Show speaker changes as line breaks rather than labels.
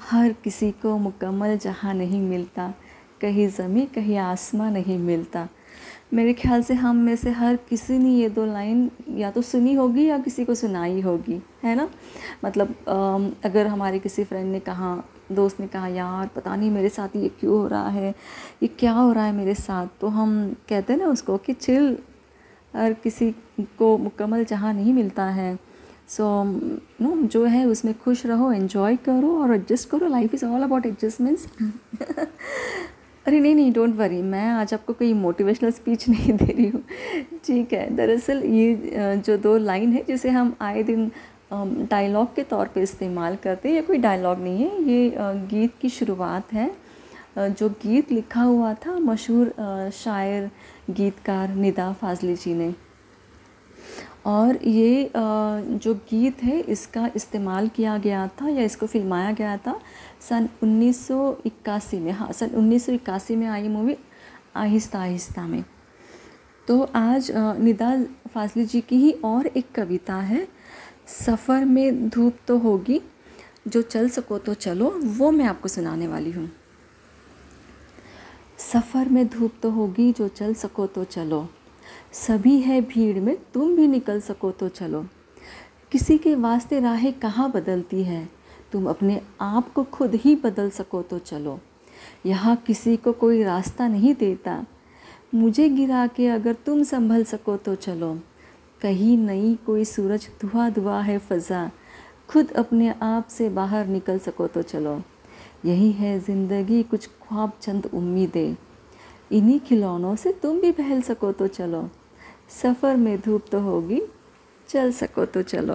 हर किसी को मुकम्मल जहाँ नहीं मिलता, कहीं ज़मीं कहीं आसमां नहीं मिलता। मेरे ख्याल से हम में से हर किसी ने ये दो लाइन या तो सुनी होगी या किसी को सुनाई होगी, है ना? मतलब अगर हमारे किसी फ्रेंड ने कहा, दोस्त ने कहा, यार, पता नहीं मेरे साथ ये क्यों हो रहा है? ये क्या हो रहा है मेरे साथ? तो हम कहते हैं ना उसको कि, चिल, हर किसी को मुकम्मल जहाँ नहीं मिलता है। सो so, नो जो है उसमें खुश रहो एंजॉय करो और एडजस्ट करो। Life is all about adjustments अरे नहीं नहीं डोंट वरी मैं आज आपको कोई मोटिवेशनल स्पीच नहीं दे रही हूँ। ठीक है दरअसल ये जो दो लाइन है जिसे हम आए दिन डायलॉग के तौर पे इस्तेमाल करते हैं ये कोई डायलॉग नहीं है ये गीत की शुरुआत है। जो गीत लिखा हुआ था मशहूर शायर गीतकार निदा फाजली जी ने। और ये जो गीत है, इसका इस्तेमाल किया गया था या इसको फिल्माया गया था सन 1981 में। हाँ सन 1981 में आई मूवी आहिस्ता आहिस्ता में। तो आज निदा फाजली जी की ही और एक कविता है, सफ़र में धूप तो होगी, जो चल सको तो चलो, वो मैं आपको सुनाने वाली हूँ। सफ़र में धूप तो होगी, जो चल सको तो चलो। सभी है भीड़ में, तुम भी निकल सको तो चलो। किसी के वास्ते राहें कहाँ बदलती है? तुम अपने आप को खुद ही बदल सको तो चलो। यहाँ किसी को कोई रास्ता नहीं देता। मुझे गिरा के अगर तुम संभल सको तो चलो। कहीं नहीं कोई सूरज धुआँ धुआँ है फ़ज़ा। खुद अपने आप से बाहर निकल सको तो चलो। यही है ज़िंदगी, कुछ ख्वाब चंद उम्मीदें। इन्हीं खिलौनों से तुम भी बहल सको तो चलो। सफ़र में धूप तो होगी। चल सको तो चलो।